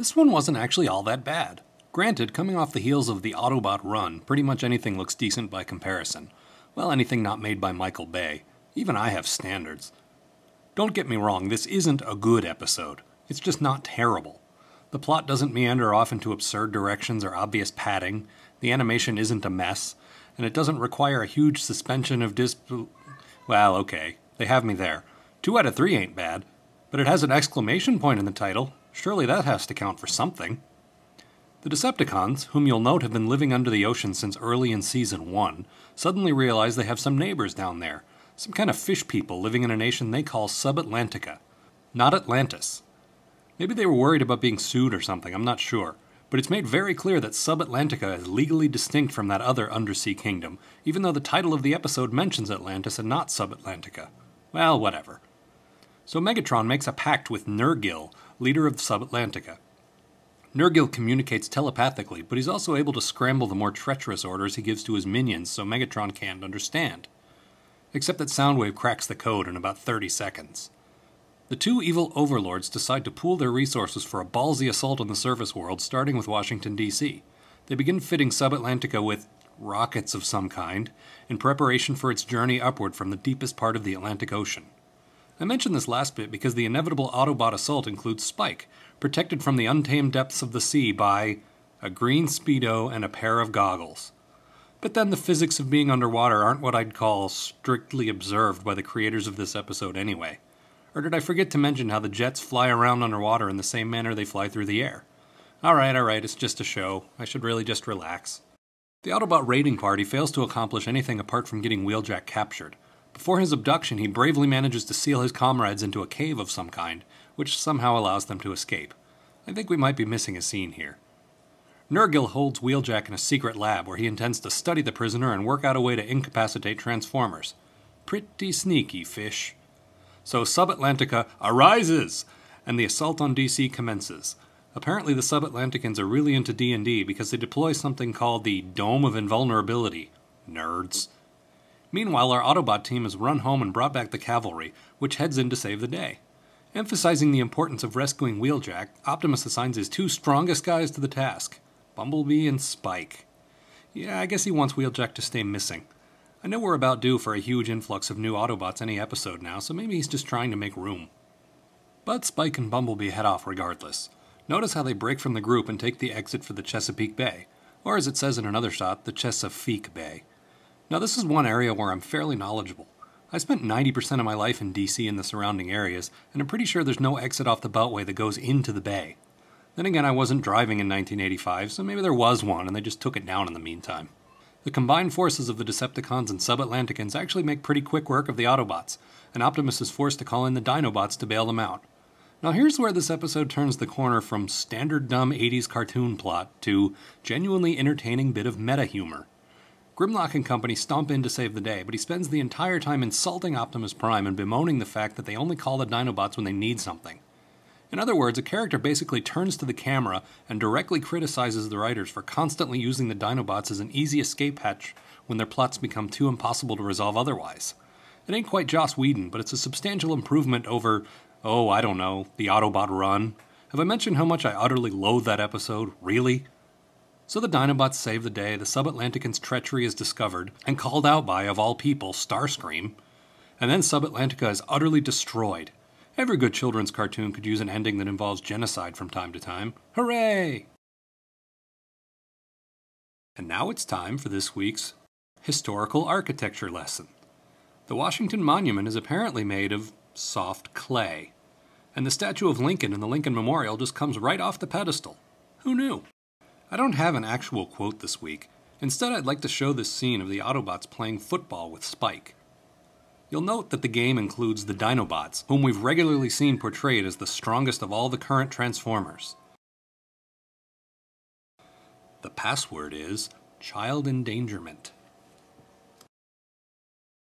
This one wasn't actually all that bad. Granted, coming off the heels of the Autobot run, pretty much anything looks decent by comparison. Well, anything not made by Michael Bay. Even I have standards. Don't get me wrong, this isn't a good episode. It's just not terrible. The plot doesn't meander off into absurd directions or obvious padding, the animation isn't a mess, and it doesn't require a huge suspension of dis. Well, okay, they have me there. Two out of three ain't bad, but it has an exclamation point in the title. Surely that has to count for something. The Decepticons, whom you'll note have been living under the ocean since early in season 1, suddenly realize they have some neighbors down there, some kind of fish people living in a nation they call Subatlantica. Not Atlantis. Maybe they were worried about being sued or something, I'm not sure. But it's made very clear that Subatlantica is legally distinct from that other undersea kingdom, even though the title of the episode mentions Atlantis and not Subatlantica. Well, whatever. So Megatron makes a pact with Nergil, leader of Subatlantica. Nergil communicates telepathically, but he's also able to scramble the more treacherous orders he gives to his minions so Megatron can't understand. Except that Soundwave cracks the code in about 30 seconds. The two evil overlords decide to pool their resources for a ballsy assault on the surface world, starting with Washington, D.C. They begin fitting Subatlantica with rockets of some kind in preparation for its journey upward from the deepest part of the Atlantic Ocean. I mention this last bit because the inevitable Autobot assault includes Spike, protected from the untamed depths of the sea by a green Speedo and a pair of goggles. But then the physics of being underwater aren't what I'd call strictly observed by the creators of this episode anyway. Or did I forget to mention how the jets fly around underwater in the same manner they fly through the air? Alright, alright, it's just a show. I should really just relax. The Autobot raiding party fails to accomplish anything apart from getting Wheeljack captured. Before his abduction, he bravely manages to seal his comrades into a cave of some kind, which somehow allows them to escape. I think we might be missing a scene here. Nergil holds Wheeljack in a secret lab where he intends to study the prisoner and work out a way to incapacitate Transformers. Pretty sneaky, fish. So Subatlantica arises, and the assault on DC commences. Apparently, the Subatlanticans are really into D&D because they deploy something called the Dome of Invulnerability. Nerds. Meanwhile, our Autobot team has run home and brought back the cavalry, which heads in to save the day. Emphasizing the importance of rescuing Wheeljack, Optimus assigns his two strongest guys to the task Bumblebee and Spike. Yeah, I guess he wants Wheeljack to stay missing. I know we're about due for a huge influx of new Autobots any episode now, so maybe he's just trying to make room. But Spike and Bumblebee head off regardless. Notice how they break from the group and take the exit for the Chesapeake Bay, or as it says in another shot, the Chesapeake Bay. Now, this is one area where I'm fairly knowledgeable. I spent 90% of my life in DC and the surrounding areas, and I'm pretty sure there's no exit off the Beltway that goes into the bay. Then again, I wasn't driving in 1985, so maybe there was one and they just took it down in the meantime. The combined forces of the Decepticons and Subatlanticans actually make pretty quick work of the Autobots, and Optimus is forced to call in the Dinobots to bail them out. Now, here's where this episode turns the corner from standard dumb 80s cartoon plot to genuinely entertaining bit of meta humor. Grimlock and company stomp in to save the day, but he spends the entire time insulting Optimus Prime and bemoaning the fact that they only call the Dinobots when they need something. In other words, a character basically turns to the camera and directly criticizes the writers for constantly using the Dinobots as an easy escape hatch when their plots become too impossible to resolve otherwise. It ain't quite Joss Whedon, but it's a substantial improvement over, oh, I don't know, the Autobot run. Have I mentioned how much I utterly loathe that episode? Really? So the Dinobots save the day, the Subatlantican's treachery is discovered, and called out by, of all people, Starscream. And then Subatlantica is utterly destroyed, Every good children's cartoon could use an ending that involves genocide from time to time. Hooray! And now it's time for this week's historical architecture lesson. The Washington Monument is apparently made of soft clay, and the statue of Lincoln in the Lincoln Memorial just comes right off the pedestal. Who knew? I don't have an actual quote this week. Instead, I'd like to show this scene of the Autobots playing football with Spike. You'll note that the game includes the Dinobots, whom we've regularly seen portrayed as the strongest of all the current Transformers. The password is child endangerment.